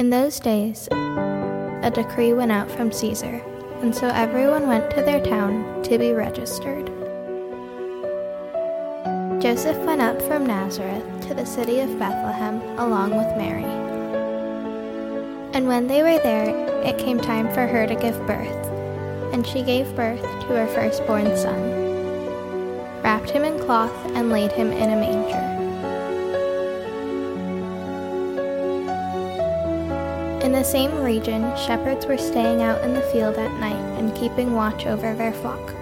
In those days, a decree went out from Caesar, and so everyone went to their town to be registered. Joseph went up from Nazareth to the city of Bethlehem along with Mary. And when they were there, it came time for her to give birth, and she gave birth to her firstborn son, wrapped him in cloth, and laid him in a manger. In the same region, shepherds were staying out in the field at night and keeping watch over their flock.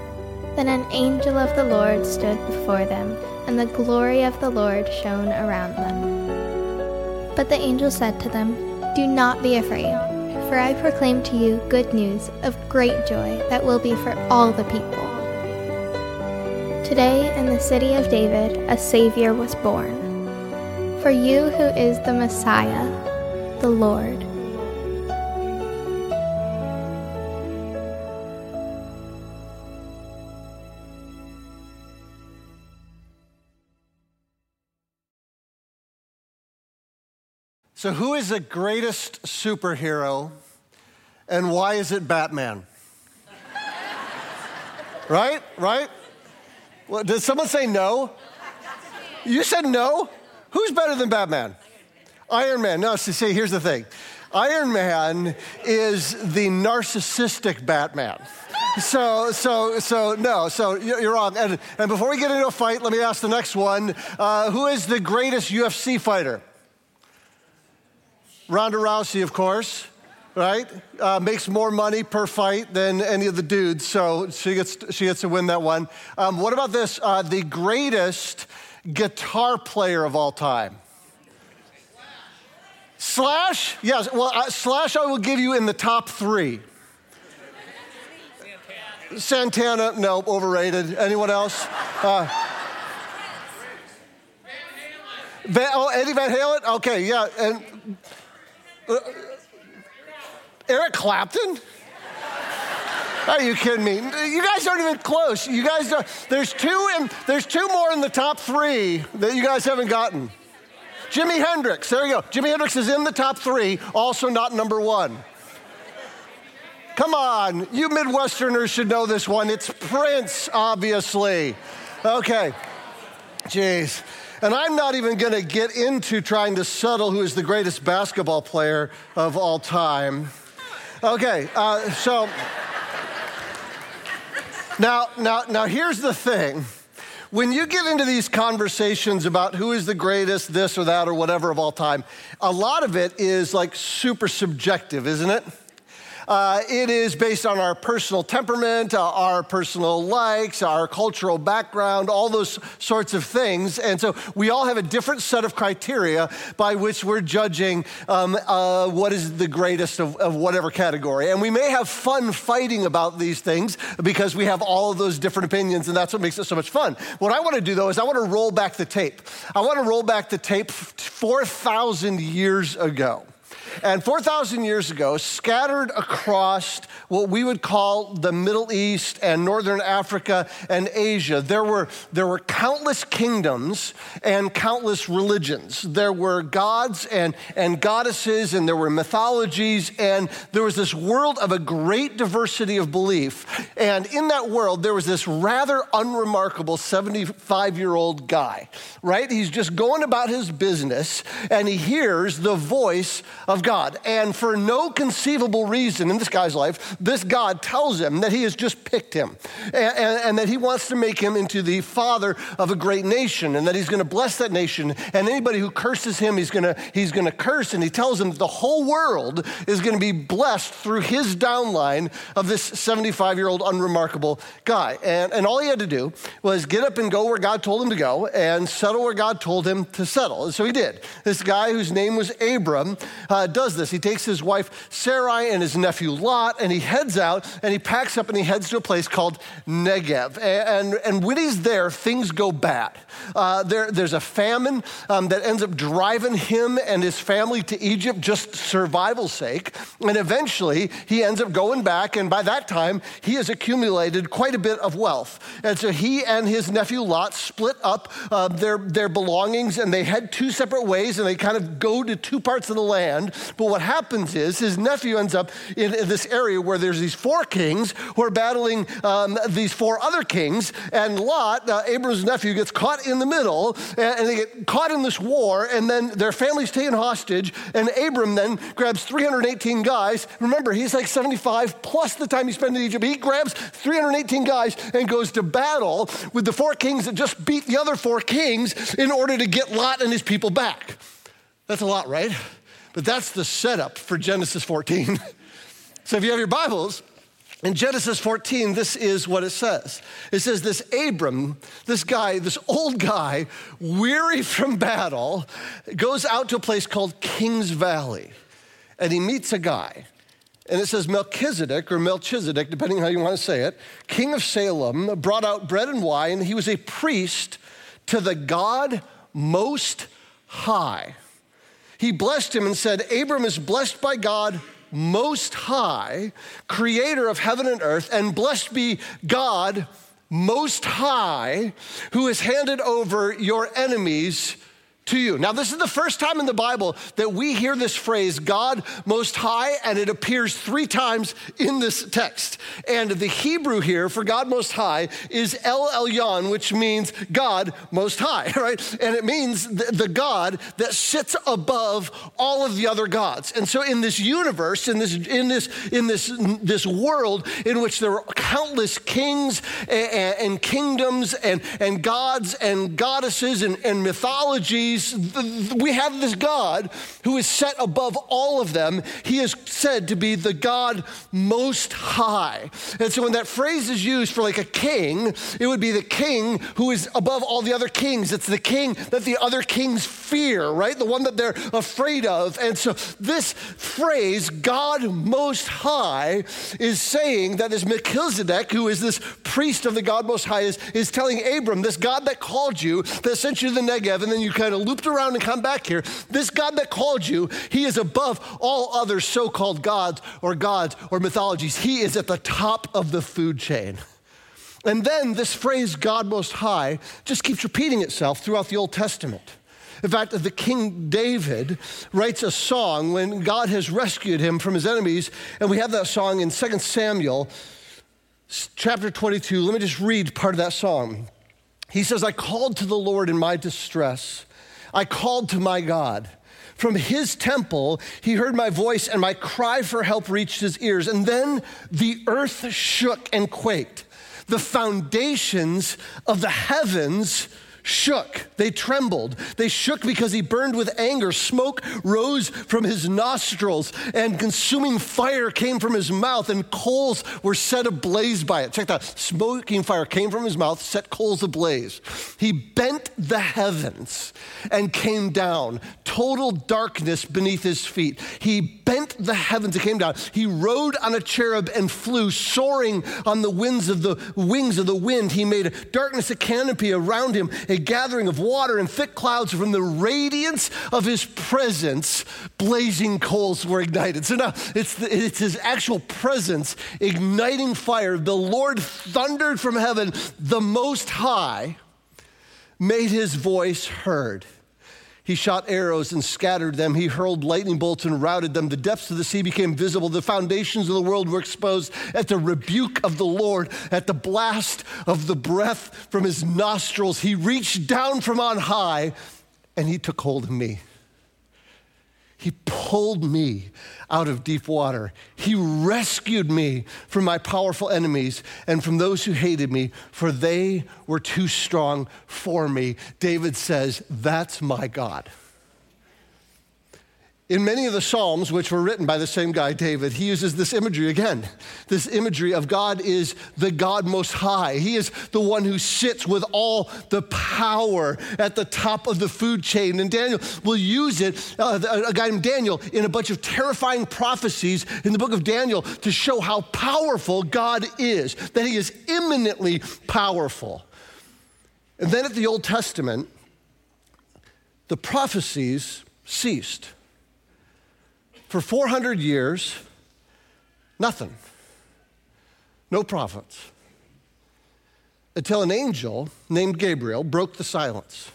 Then an angel of the Lord stood before them and the glory of the Lord shone around them. But the angel said to them, Do not be afraid, for I proclaim to you good news of great joy that will be for all the people. Today in the city of David a Savior was born. For you who is the Messiah, the Lord. So, who is the greatest superhero and why is it Batman? right? Right? Well, did someone say no? You said no? Who's better than Batman? Iron Man. No, see, here's the thing Iron Man is the narcissistic Batman. So, so, so, no, so you're wrong. And, and before we get into a fight, let me ask the next one uh, Who is the greatest UFC fighter? Ronda Rousey, of course, right? Uh, makes more money per fight than any of the dudes, so she gets, she gets to win that one. Um, what about this? Uh, the greatest guitar player of all time. Slash? Yes, well, uh, Slash I will give you in the top three. Santana, no, overrated. Anyone else? Uh, Van, oh, Eddie Van Halen? Okay, yeah. And Uh, Eric Clapton? Are you kidding me? You guys aren't even close. You guys don't. There's two, in, there's two more in the top three that you guys haven't gotten. Jimi Hendrix, there you go. Jimi Hendrix is in the top three, also not number one. Come on, you Midwesterners should know this one. It's Prince, obviously. Okay, jeez. And I'm not even going to get into trying to settle who is the greatest basketball player of all time. Okay, uh, so now, now, now here's the thing. When you get into these conversations about who is the greatest, this or that or whatever of all time, a lot of it is like super subjective, isn't it? Uh, it is based on our personal temperament, uh, our personal likes, our cultural background, all those sorts of things. And so we all have a different set of criteria by which we're judging um, uh, what is the greatest of, of whatever category. And we may have fun fighting about these things because we have all of those different opinions, and that's what makes it so much fun. What I want to do, though, is I want to roll back the tape. I want to roll back the tape 4,000 years ago. And 4,000 years ago, scattered across what we would call the Middle East and Northern Africa and Asia, there were, there were countless kingdoms and countless religions. There were gods and, and goddesses, and there were mythologies, and there was this world of a great diversity of belief. And in that world, there was this rather unremarkable 75 year old guy, right? He's just going about his business, and he hears the voice of God. And for no conceivable reason in this guy's life, this God tells him that he has just picked him and, and, and that he wants to make him into the father of a great nation and that he's going to bless that nation. And anybody who curses him, he's going to, he's going to curse. And he tells him that the whole world is going to be blessed through his downline of this 75 year old unremarkable guy. And, and all he had to do was get up and go where God told him to go and settle where God told him to settle. And so he did. This guy whose name was Abram uh, does this. He takes his wife Sarai and his nephew Lot, and he heads out and he packs up and he heads to a place called Negev. And, and when he's there, things go bad. Uh, there, there's a famine um, that ends up driving him and his family to Egypt just survival's sake. And eventually, he ends up going back, and by that time, he has accumulated quite a bit of wealth. And so he and his nephew Lot split up uh, their, their belongings and they head two separate ways and they kind of go to two parts of the land. But what happens is his nephew ends up in, in this area where there's these four kings who are battling um, these four other kings. And Lot, uh, Abram's nephew, gets caught in the middle and, and they get caught in this war. And then their family's taken hostage. And Abram then grabs 318 guys. Remember, he's like 75 plus the time he spent in Egypt. He grabs 318 guys and goes to battle with the four kings that just beat the other four kings in order to get Lot and his people back. That's a lot, right? But that's the setup for Genesis 14. so if you have your Bibles, in Genesis 14, this is what it says. It says, This Abram, this guy, this old guy, weary from battle, goes out to a place called King's Valley, and he meets a guy. And it says Melchizedek, or Melchizedek, depending on how you want to say it, king of Salem, brought out bread and wine. He was a priest to the God Most High. He blessed him and said, Abram is blessed by God Most High, creator of heaven and earth, and blessed be God Most High, who has handed over your enemies to you. Now, this is the first time in the Bible that we hear this phrase, God Most High, and it appears three times in this text. And the Hebrew here for God Most High is El Elyon, which means God Most High, right? And it means the God that sits above all of the other gods. And so in this universe, in this, in this, in this, this world in which there are countless kings and, and kingdoms and, and gods and goddesses and, and mythologies, we have this God who is set above all of them. He is said to be the God most high. And so when that phrase is used for like a king, it would be the king who is above all the other kings. It's the king that the other kings fear, right? The one that they're afraid of. And so this phrase, God most high, is saying that this Melchizedek, who is this priest of the God most high, is, is telling Abram, this God that called you, that sent you to the Negev, and then you kind of looped around and come back here. This God that called you, he is above all other so called gods or gods or mythologies. He is at the top of the food chain. And then this phrase, God Most High, just keeps repeating itself throughout the Old Testament. In fact, the King David writes a song when God has rescued him from his enemies, and we have that song in 2 Samuel chapter 22. Let me just read part of that song. He says, I called to the Lord in my distress. I called to my God. From his temple, he heard my voice, and my cry for help reached his ears. And then the earth shook and quaked. The foundations of the heavens shook. They trembled. They shook because he burned with anger. Smoke rose from his nostrils, and consuming fire came from his mouth, and coals were set ablaze by it. Check that. Smoking fire came from his mouth, set coals ablaze. He bent the heavens and came down, total darkness beneath his feet. He bent the heavens and came down. He rode on a cherub and flew, soaring on the winds of the wings of the wind. He made darkness a canopy around him, a gathering of water and thick clouds from the radiance of his presence, blazing coals were ignited. So now it's, the, it's his actual presence igniting fire. The Lord thundered from heaven, the Most High made his voice heard. He shot arrows and scattered them. He hurled lightning bolts and routed them. The depths of the sea became visible. The foundations of the world were exposed at the rebuke of the Lord, at the blast of the breath from his nostrils. He reached down from on high and he took hold of me. He pulled me out of deep water. He rescued me from my powerful enemies and from those who hated me, for they were too strong for me. David says, That's my God. In many of the Psalms, which were written by the same guy, David, he uses this imagery again. This imagery of God is the God Most High. He is the one who sits with all the power at the top of the food chain. And Daniel will use it, uh, a guy named Daniel, in a bunch of terrifying prophecies in the book of Daniel to show how powerful God is, that he is imminently powerful. And then at the Old Testament, the prophecies ceased. For 400 years, nothing. No prophets. Until an angel named Gabriel broke the silence.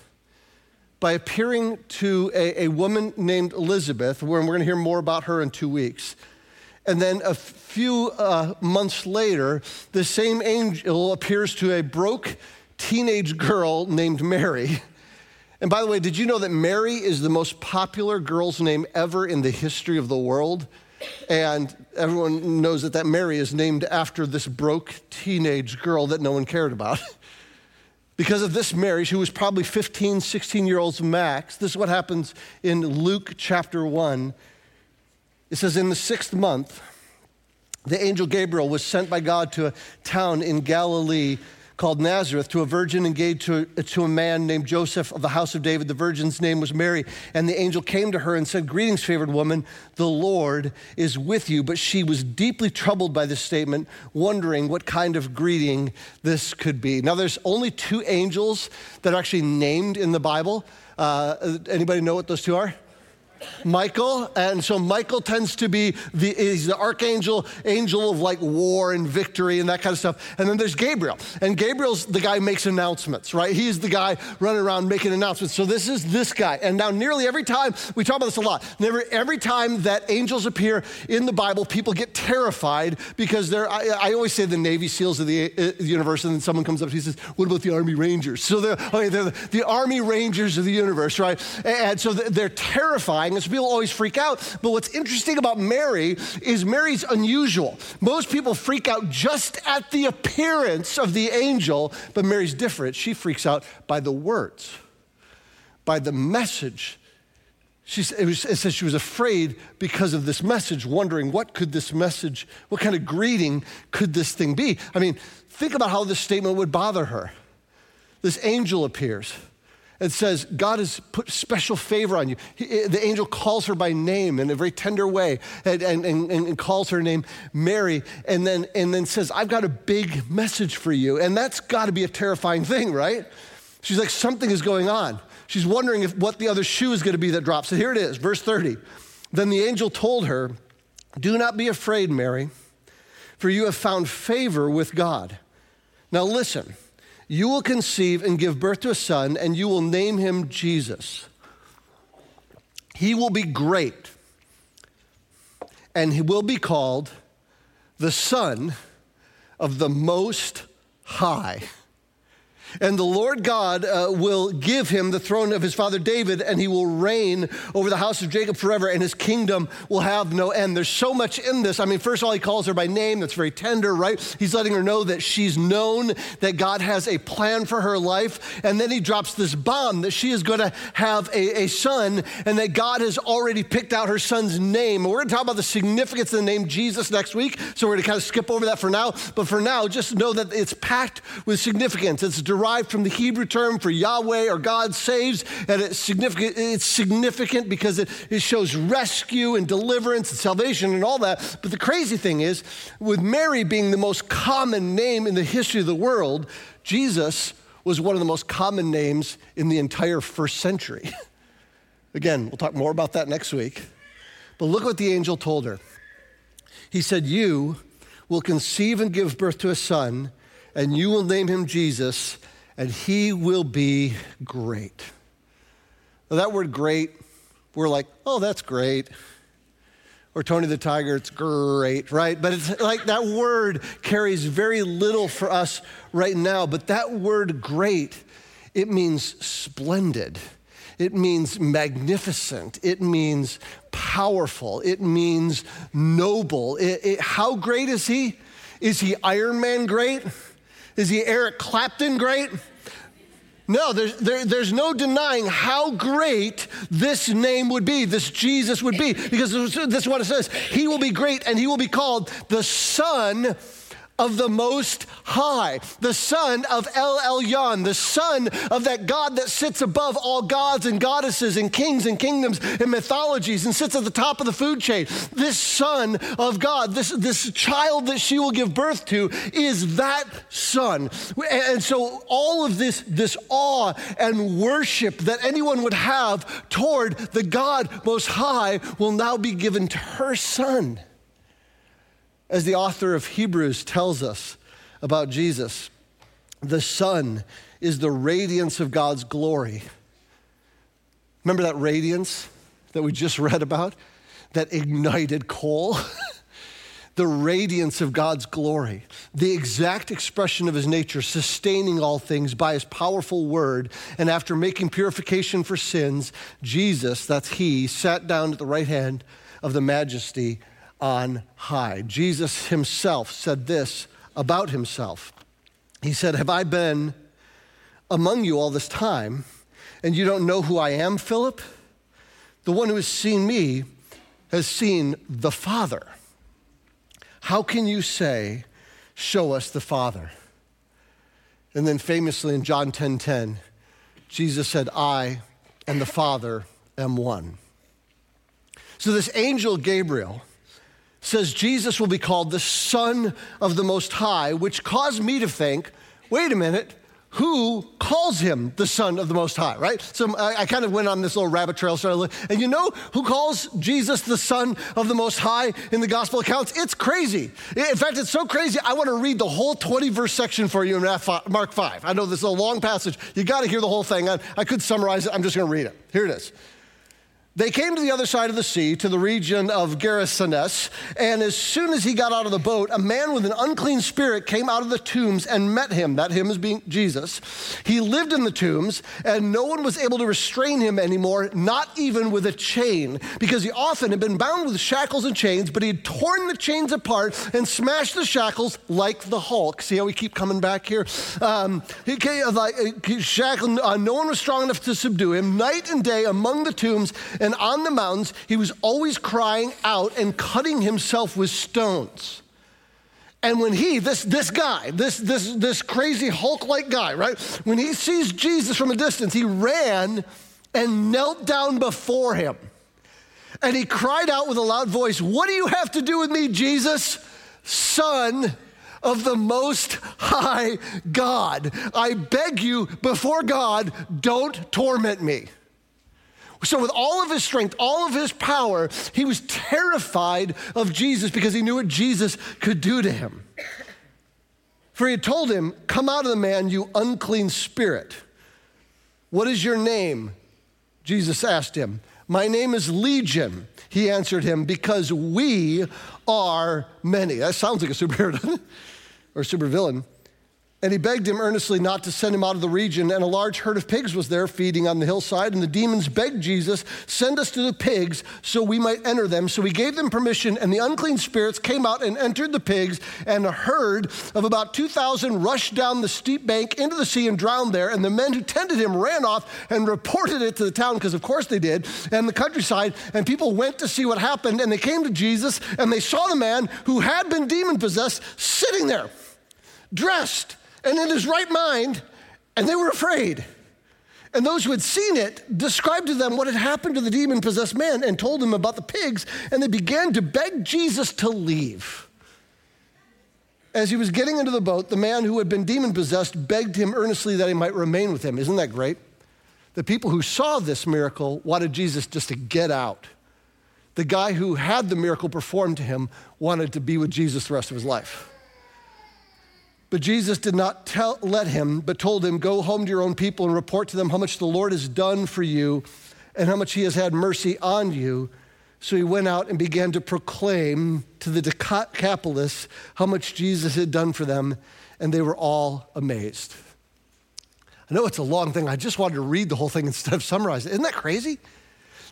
by appearing to a, a woman named Elizabeth, where we're going to hear more about her in two weeks. And then a few uh, months later, the same angel appears to a broke teenage girl named Mary. And by the way, did you know that Mary is the most popular girl's name ever in the history of the world? And everyone knows that that Mary is named after this broke teenage girl that no one cared about. because of this Mary, who was probably 15, 16 year olds max, this is what happens in Luke chapter 1. It says, In the sixth month, the angel Gabriel was sent by God to a town in Galilee called Nazareth to a virgin engaged to, to a man named Joseph of the house of David. The virgin's name was Mary. And the angel came to her and said, Greetings, favored woman, the Lord is with you. But she was deeply troubled by this statement, wondering what kind of greeting this could be. Now, there's only two angels that are actually named in the Bible. Uh, anybody know what those two are? Michael. And so Michael tends to be the, he's the archangel, angel of like war and victory and that kind of stuff. And then there's Gabriel. And Gabriel's the guy makes announcements, right? He's the guy running around making announcements. So this is this guy. And now nearly every time, we talk about this a lot, every time that angels appear in the Bible, people get terrified because they're, I, I always say the Navy SEALs of the, uh, the, universe, and then someone comes up and he says, what about the Army Rangers? So they're, okay, they're the, the Army Rangers of the universe, right? And so they're terrifying and so people always freak out. But what's interesting about Mary is Mary's unusual. Most people freak out just at the appearance of the angel, but Mary's different. She freaks out by the words, by the message. She, it, was, it says she was afraid because of this message, wondering what could this message, what kind of greeting could this thing be? I mean, think about how this statement would bother her. This angel appears it says God has put special favor on you. He, eh, the angel calls her by name in a very tender way and, and, and, and, calls her name Mary and then, and then says, I've got a big message for you. And that's got to be a terrifying thing, right? She's like, something is going on. She's wondering if what the other shoe is going to be that drops. So here it is, verse 30. Then the angel told her, Do not be afraid, Mary, for you have found favor with God. Now listen. You will conceive and give birth to a son, and you will name him Jesus. He will be great, and he will be called the Son of the Most High. And the Lord God uh, will give him the throne of his father David, and he will reign over the house of Jacob forever, and his kingdom will have no end. There's so much in this. I mean, first of all, he calls her by name. That's very tender, right? He's letting her know that she's known that God has a plan for her life. And then he drops this bomb that she is going to have a, a son, and that God has already picked out her son's name. And we're going to talk about the significance of the name Jesus next week. So we're going to kind of skip over that for now. But for now, just know that it's packed with significance. It's direct derived from the Hebrew term for Yahweh or God saves, and it's significant, it's significant because it, it shows rescue and deliverance and salvation and all that. But the crazy thing is, with Mary being the most common name in the history of the world, Jesus was one of the most common names in the entire first century. Again, we'll talk more about that next week. But look what the angel told her. He said, You will conceive and give birth to a son, and you will name him Jesus and he will be great. Now, that word great, we're like, oh, that's great. Or Tony the Tiger, it's great, right? But it's like that word carries very little for us right now. But that word great, it means splendid. It means magnificent. It means powerful. It means noble. It, it, how great is he? Is he Iron Man great? Is he Eric Clapton great? No, there's, there, there's no denying how great this name would be, this Jesus would be, because this is what it says. He will be great and he will be called the Son of the Most High, the Son of El Elyon, the Son of that God that sits above all gods and goddesses and kings and kingdoms and mythologies and sits at the top of the food chain. This Son of God, this, this child that she will give birth to, is that Son. And so all of this, this awe and worship that anyone would have toward the God Most High will now be given to her Son. As the author of Hebrews tells us about Jesus, the Son is the radiance of God's glory, Remember that radiance that we just read about? That ignited coal? the radiance of God's glory, the exact expression of his nature, sustaining all things by his powerful word. And after making purification for sins, Jesus, that's he, sat down at the right hand of the majesty on high. Jesus himself said this about himself. He said, Have I been among you all this time, and you don't know who I am, Philip? The one who has seen me has seen the Father. How can you say, Show us the Father? And then famously in John 10:10, 10, 10, Jesus said, I and the Father am one. So this angel Gabriel says Jesus will be called the Son of the Most High, which caused me to think, wait a minute, who calls him the Son of the Most High, right? So I, I, kind of went on this little rabbit trail, started looking, and you know who calls Jesus the Son of the Most High in the Gospel accounts? It's crazy. In fact, it's so crazy, I want to read the whole 20 verse section for you in Mark 5. I know this is a long passage. You got to hear the whole thing. I, I could summarize it, I'm just going to read it. Here it is. They came to the other side of the sea, to the region of Gerasenes, and as soon as he got out of the boat, a man with an unclean spirit came out of the tombs and met him. That him is being Jesus. He lived in the tombs, and no one was able to restrain him anymore, not even with a chain, because he often had been bound with shackles and chains, but he had torn the chains apart and smashed the shackles like the Hulk. See how we keep coming back here? Um, he came, like, shackled, uh, no one was strong enough to subdue him. Night and day among the tombs, and on the mountains, he was always crying out and cutting himself with stones. And when he, this, this guy, this, this, this crazy Hulk like guy, right, when he sees Jesus from a distance, he ran and knelt down before him. And he cried out with a loud voice, What do you have to do with me, Jesus, Son of the Most High God? I beg you, before God, don't torment me. So, with all of his strength, all of his power, he was terrified of Jesus because he knew what Jesus could do to him. For he had told him, Come out of the man, you unclean spirit. What is your name? Jesus asked him. My name is Legion, he answered him, because we are many. That sounds like a superhero? Or supervillain. And he begged him earnestly not to send him out of the region. And a large herd of pigs was there feeding on the hillside. And the demons begged Jesus, Send us to the pigs so we might enter them. So he gave them permission. And the unclean spirits came out and entered the pigs. And a herd of about 2,000 rushed down the steep bank into the sea and drowned there. And the men who tended him ran off and reported it to the town, because of course they did, and the countryside. And people went to see what happened. And they came to Jesus and they saw the man who had been demon possessed sitting there, dressed and in his right mind, and they were afraid. And those who had seen it described to them what had happened to the demon possessed man and told them about the pigs, and they began to beg Jesus to leave. As he was getting into the boat, the man who had been demon possessed begged him earnestly that he might remain with him. Isn't that great? The people who saw this miracle wanted Jesus just to get out. The guy who had the miracle performed to him wanted to be with Jesus the rest of his life. But Jesus did not tell, let him, but told him, Go home to your own people and report to them how much the Lord has done for you and how much he has had mercy on you. So he went out and began to proclaim to the Decapolis how much Jesus had done for them, and they were all amazed. I know it's a long thing. I just wanted to read the whole thing instead of summarize it. Isn't that crazy?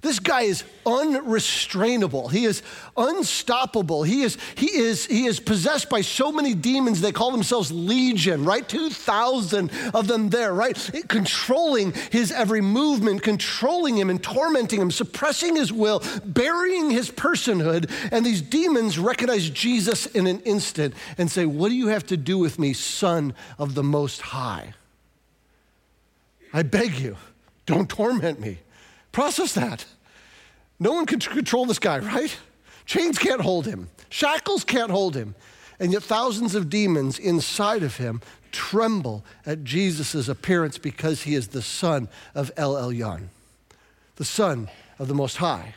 This guy is unrestrainable. He is unstoppable. He is, he is, he is possessed by so many demons, they call themselves legion, right? 2,000 of them there, right? Controlling his every movement, controlling him and tormenting him, suppressing his will, burying his personhood. And these demons recognize Jesus in an instant and say, What do you have to do with me, Son of the Most High? I beg you, don't torment me. Process that. No one can control this guy, right? Chains can't hold him, shackles can't hold him. And yet, thousands of demons inside of him tremble at Jesus' appearance because he is the son of El Elyon, the son of the Most High.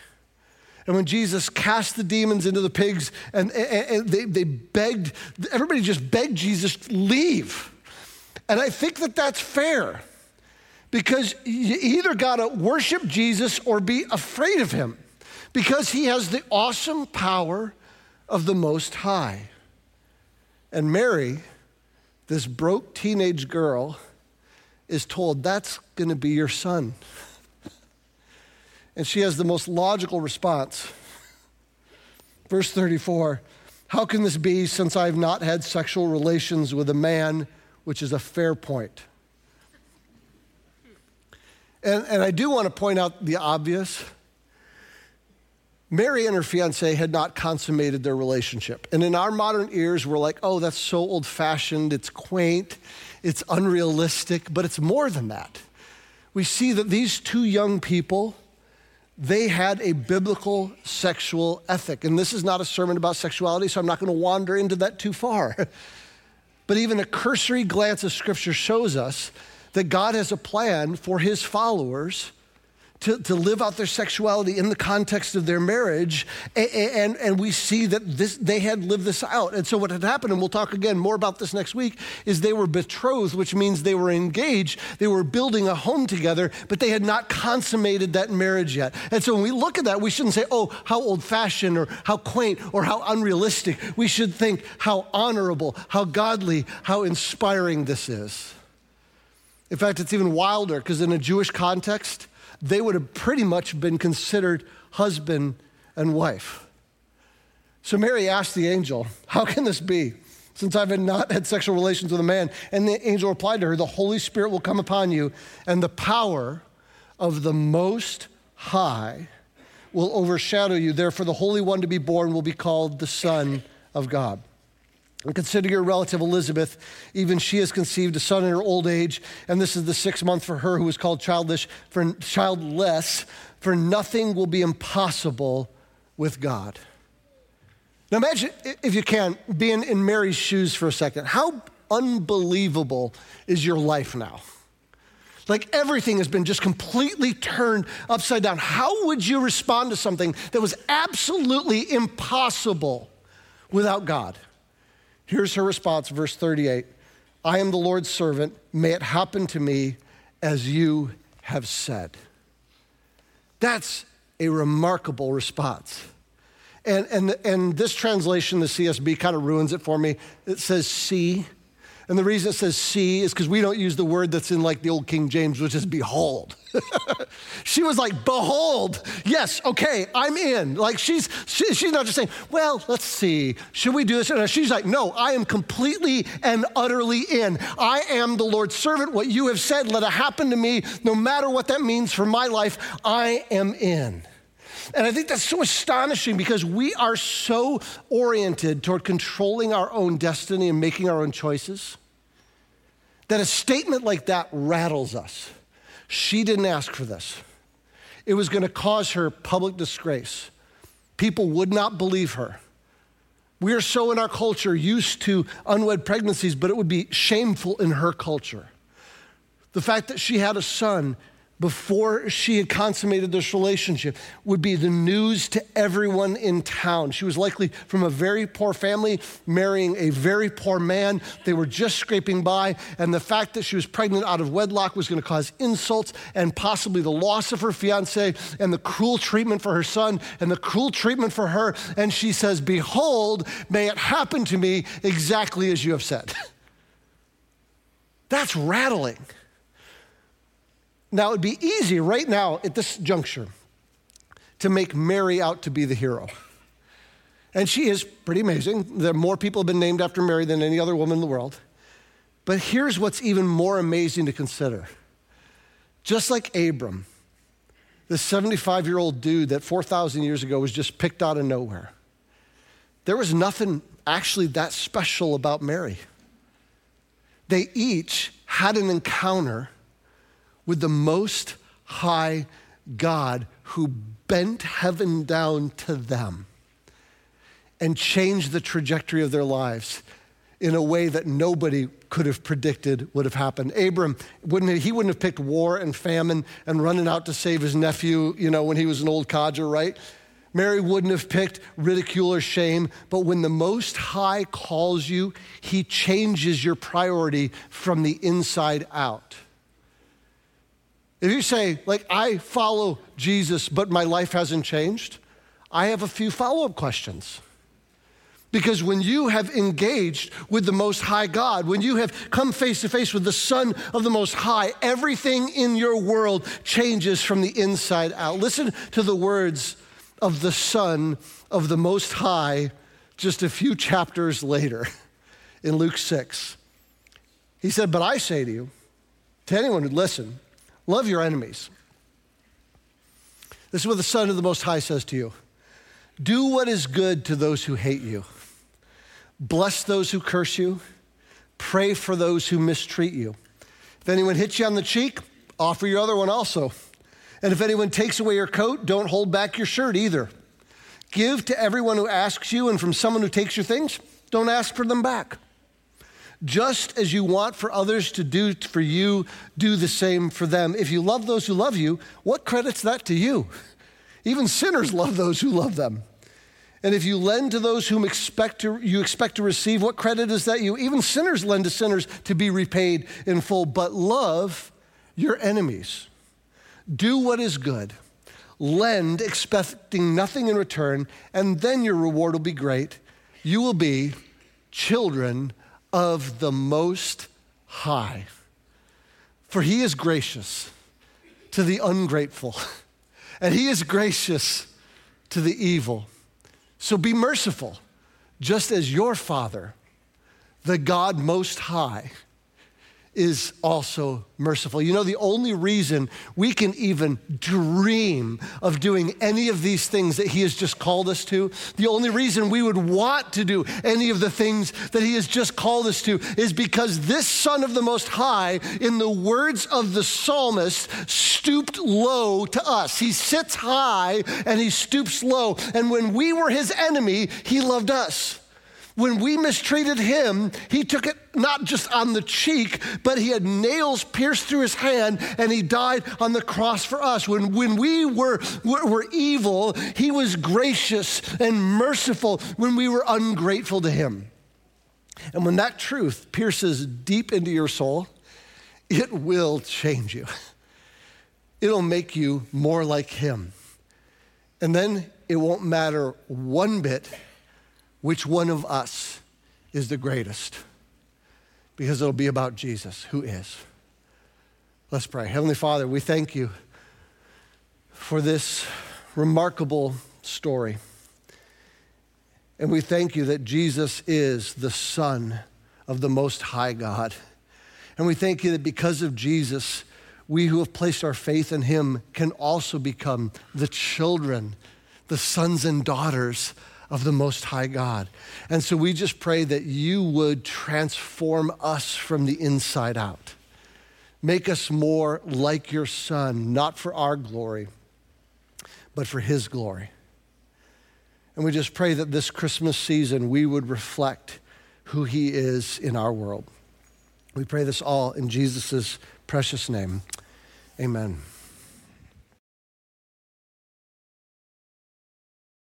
And when Jesus cast the demons into the pigs, and, and, and they, they begged, everybody just begged Jesus, leave. And I think that that's fair because you either got to worship Jesus or be afraid of him because he has the awesome power of the Most High. And Mary, this broke teenage girl, is told that's going to be your son. And she has the most logical response. Verse 34 How can this be since I have not had sexual relations with a man, which is a fair point? And, and I do want to point out the obvious. Mary and her fiance had not consummated their relationship. And in our modern ears, we're like, oh, that's so old fashioned, it's quaint, it's unrealistic, but it's more than that. We see that these two young people, they had a biblical sexual ethic. And this is not a sermon about sexuality, so I'm not going to wander into that too far. but even a cursory glance of scripture shows us that God has a plan for his followers to, to live out their sexuality in the context of their marriage. And, and, and, we see that this, they had lived this out. And so, what had happened, and we'll talk again more about this next week, is they were betrothed, which means they were engaged. They were building a home together, but they had not consummated that marriage yet. And so, when we look at that, we shouldn't say, oh, how old fashioned or how quaint or how unrealistic. We should think how honorable, how godly, how inspiring this is. In fact, it's even wilder because in a Jewish context, they would have pretty much been considered husband and wife. So Mary asked the angel, How can this be? Since I've not had sexual relations with a man. And the angel replied to her, The Holy Spirit will come upon you, and the power of the Most High will overshadow you. Therefore, the Holy One to be born will be called the Son of God. And consider your relative Elizabeth. Even she has conceived a son in her old age, and this is the sixth month for her who is called childless. For childless, for nothing will be impossible with God. Now imagine, if you can, being in Mary's shoes for a second. How unbelievable is your life now? Like everything has been just completely turned upside down. How would you respond to something that was absolutely impossible without God? Here's her response, verse 38 I am the Lord's servant. May it happen to me as you have said. That's a remarkable response. And, and, and this translation, the CSB, kind of ruins it for me. It says, see. And the reason it says see is because we don't use the word that's in like the old King James, which is behold. she was like, behold, yes, okay, I'm in. Like she's, she, she's not just saying, well, let's see, should we do this? And she's like, no, I am completely and utterly in. I am the Lord's servant. What you have said, let it happen to me, no matter what that means for my life, I am in. And I think that's so astonishing because we are so oriented toward controlling our own destiny and making our own choices that a statement like that rattles us. She didn't ask for this. It was going to cause her public disgrace. People would not believe her. We are so in our culture used to unwed pregnancies, but it would be shameful in her culture. The fact that she had a son before she had consummated this relationship would be the news to everyone in town. She was likely from a very poor family, marrying a very poor man. They were just scraping by, and the fact that she was pregnant out of wedlock was going to cause insults and possibly the loss of her fiance and the cruel treatment for her son and the cruel treatment for her. And she says, Behold, may it happen to me exactly as you have said. That's rattling. Now, it'd be easy right now at this juncture to make Mary out to be the hero. And she is pretty amazing. There are more people have been named after Mary than any other woman in the world. But here's what's even more amazing to consider. Just like Abram, the 75 year old dude that 4,000 years ago was just picked out of nowhere, there was nothing actually that special about Mary. They each had an encounter with the most high God who bent heaven down to them and changed the trajectory of their lives in a way that nobody could have predicted would have happened. Abram wouldn't he wouldn't have picked war and famine and running out to save his nephew, you know, when he was an old codger, right? Mary wouldn't have picked ridicule or shame, but when the Most High calls you, he changes your priority from the inside out. If you say, like, I follow Jesus, but my life hasn't changed, I have a few follow up questions. Because when you have engaged with the Most High God, when you have come face to face with the Son of the Most High, everything in your world changes from the inside out. Listen to the words of the Son of the Most High just a few chapters later in Luke 6. He said, But I say to you, to anyone who'd listen, love your enemies. This is what the Son of the Most High says to you Do what is good to those who hate you Bless those who curse you. Pray for those who mistreat you. If anyone hits you on the cheek, offer your other one also. And if anyone takes away your coat, don't hold back your shirt either. Give to everyone who asks you, and from someone who takes your things, don't ask for them back. Just as you want for others to do for you, do the same for them. If you love those who love you, what credits that to you? Even sinners love those who love them. And if you lend to those whom expect to, you expect to receive, what credit is that you? Even sinners lend to sinners to be repaid in full. But love your enemies. Do what is good. Lend expecting nothing in return, and then your reward will be great. You will be children of the Most High. For he is gracious to the ungrateful, and he is gracious to the evil. So be merciful, just as your Father, the God Most High, is also merciful. You know, the only reason we can even dream of doing any of these things that He has just called us to, the only reason we would want to do any of the things that He has just called us to is because this Son of the Most High, in the words of the psalmist, stooped low to us. He sits high and He stoops low. And when we were His enemy, He loved us. When we mistreated him, he took it not just on the cheek, but he had nails pierced through his hand and he died on the cross for us. When, when we were, were, were evil, he was gracious and merciful when we were ungrateful to him. And when that truth pierces deep into your soul, it will change you. It'll make you more like him. And then it won't matter one bit which one of us is the greatest? Because it'll be about Jesus, who is. Let's pray. Heavenly Father, we thank you for this remarkable story. And we thank you that Jesus is the Son of the Most High God. And we thank you that because of Jesus, we who have placed our faith in him can also become the children, the sons and daughters of the Most High God. And so we just pray that you would transform us from the inside out. Make us more like your Son, not for our glory, but for his glory. And we just pray that this Christmas season we would reflect who he is in our world. We pray this all in Jesus' precious name. Amen.